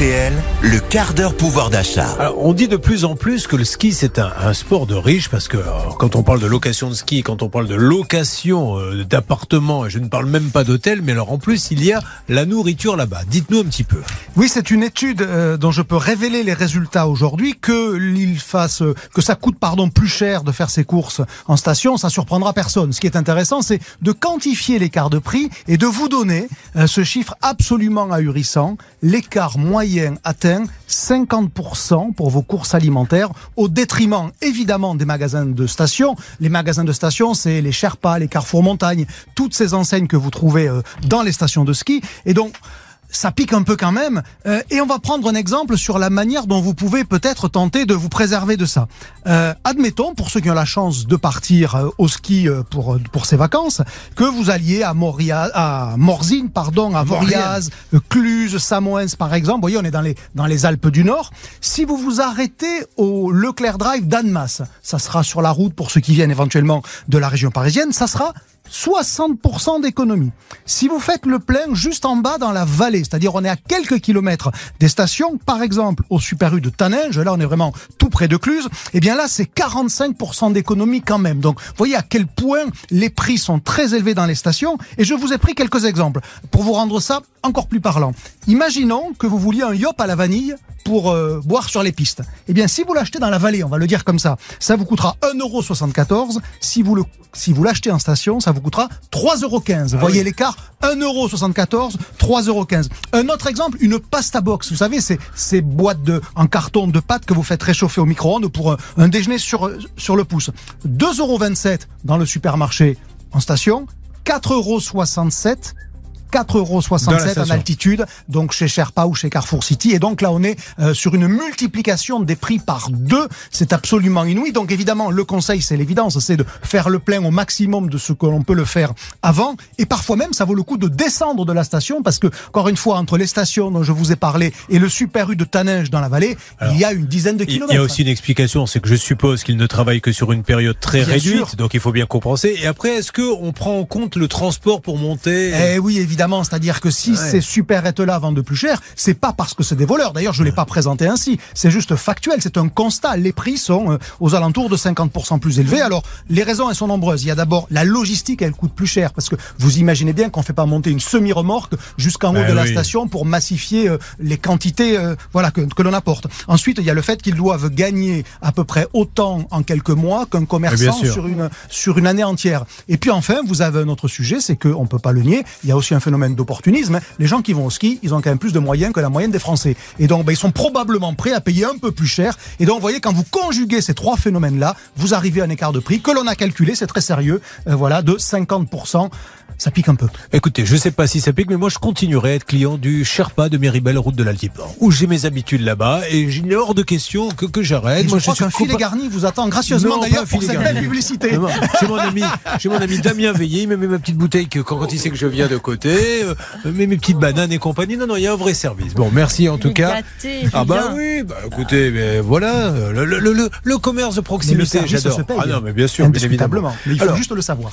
RTL, le quart d'heure pouvoir d'achat. Alors, on dit de plus en plus que le ski c'est un, un sport de riche parce que euh, quand on parle de location de ski, quand on parle de location euh, d'appartements, et je ne parle même pas d'hôtel, mais alors en plus il y a la nourriture là-bas. Dites-nous un petit peu. Oui, c'est une étude euh, dont je peux révéler les résultats aujourd'hui que l'île fasse, euh, que ça coûte pardon plus cher de faire ses courses en station, ça surprendra personne. Ce qui est intéressant, c'est de quantifier l'écart de prix et de vous donner euh, ce chiffre absolument ahurissant. L'écart moyen atteint 50% pour vos courses alimentaires, au détriment évidemment des magasins de station. Les magasins de station, c'est les Sherpas, les Carrefour Montagne, toutes ces enseignes que vous trouvez euh, dans les stations de ski. Et donc, ça pique un peu quand même. Euh, et on va prendre un exemple sur la manière dont vous pouvez peut-être tenter de vous préserver de ça. Euh, admettons, pour ceux qui ont la chance de partir euh, au ski euh, pour pour ces vacances, que vous alliez à Moria, à Morzine, pardon, à Voriaz, euh, Cluse, Samoens, par exemple. Vous voyez, on est dans les dans les Alpes du Nord. Si vous vous arrêtez au Leclerc Drive d'Annemasse, ça sera sur la route pour ceux qui viennent éventuellement de la région parisienne, ça sera 60% d'économie. Si vous faites le plein juste en bas dans la vallée, c'est-à-dire on est à quelques kilomètres des stations, par exemple au Super U de Taninge, là on est vraiment tout près de Cluse, eh bien là c'est 45% d'économie quand même. Donc voyez à quel point les prix sont très élevés dans les stations et je vous ai pris quelques exemples pour vous rendre ça encore plus parlant. Imaginons que vous vouliez un yop à la vanille pour euh, boire sur les pistes. Eh bien, si vous l'achetez dans la vallée, on va le dire comme ça, ça vous coûtera 1,74€. Si vous le, si vous l'achetez en station, ça vous coûtera 3,15€. Vous voyez l'écart 1,74€, 3,15€. Un autre exemple, une pasta box. Vous savez, c'est ces boîtes de, en carton de pâtes que vous faites réchauffer au micro-ondes pour un, un déjeuner sur, sur le pouce. 2,27€ dans le supermarché en station, 4,67€ 4,67 Dans la euros en altitude, donc chez Sherpa ou chez Carrefour City. Et donc là, on est euh, sur une multiplication des prix par deux. C'est absolument inouï. Donc évidemment, le conseil, c'est l'évidence, c'est de faire le plein au maximum de ce que l'on peut le faire avant. Et parfois même, ça vaut le coup de descendre de la station parce que, encore une fois, entre les stations dont je vous ai parlé et le Super U de Taninge dans la vallée, il y a une dizaine de Il kilomètres. y a aussi une explication, c'est que je suppose qu'il ne travaille que sur une période très Bien réduite, sûr. donc il faut bien compenser. Et après, est-ce que on prend en compte le transport pour monter? Eh oui, évidemment. C'est-à-dire que si Ouais. ces supérettes-là vendent plus cher, c'est pas parce que c'est des voleurs. D'ailleurs, je l'ai pas présenté ainsi. C'est juste factuel. C'est un constat. Les prix sont euh, aux alentours de 50% plus élevés. Alors, les raisons, elles sont nombreuses. Il y a d'abord la logistique, elle coûte plus cher parce que vous imaginez bien qu'on fait pas monter une semi-remorque jusqu'en haut Ben de la oui. station pour massifier euh, les quantités, euh, voilà, que, que l'on apporte. Ensuite, il y a le fait qu'ils doivent gagner à peu près autant en quelques mois qu'un commerçant sur une sur une année entière. Et puis enfin, vous avez un autre sujet, c'est qu'on peut pas le nier. Il y a aussi un phénomène d'opportunisme. Les gens qui vont au ski, ils ont quand même plus de moyens que la moyenne des Français. Et donc, ben, ils sont probablement prêts à payer un peu plus cher. Et donc, vous voyez, quand vous conjuguez ces trois phénomènes-là, vous arrivez à un écart de prix que l'on a calculé, c'est très sérieux, euh, voilà, de 50%. Ça pique un peu. Écoutez, je sais pas si ça pique, mais moi je continuerai à être client du Sherpa de Méribel, route de l'Altiport, où j'ai mes habitudes là-bas et il est hors de question que, que j'arrête. Moi je crois suis qu'un filet garni vous attend gracieusement d'ailleurs pour cette belle publicité. J'ai mon ami, j'ai mon ami Damien Veillé, il me met ma petite bouteille que quand, quand il sait que je viens de côté, euh, met mes petites bananes et compagnie. Non, non, il y a un vrai service. Bon, merci en tout cas. Ah bah oui, bah écoutez, mais voilà, le, le, le, le commerce de proximité, j'adore. Ah non, mais bien sûr, bien évidemment. Mais il faut Alors, juste le savoir.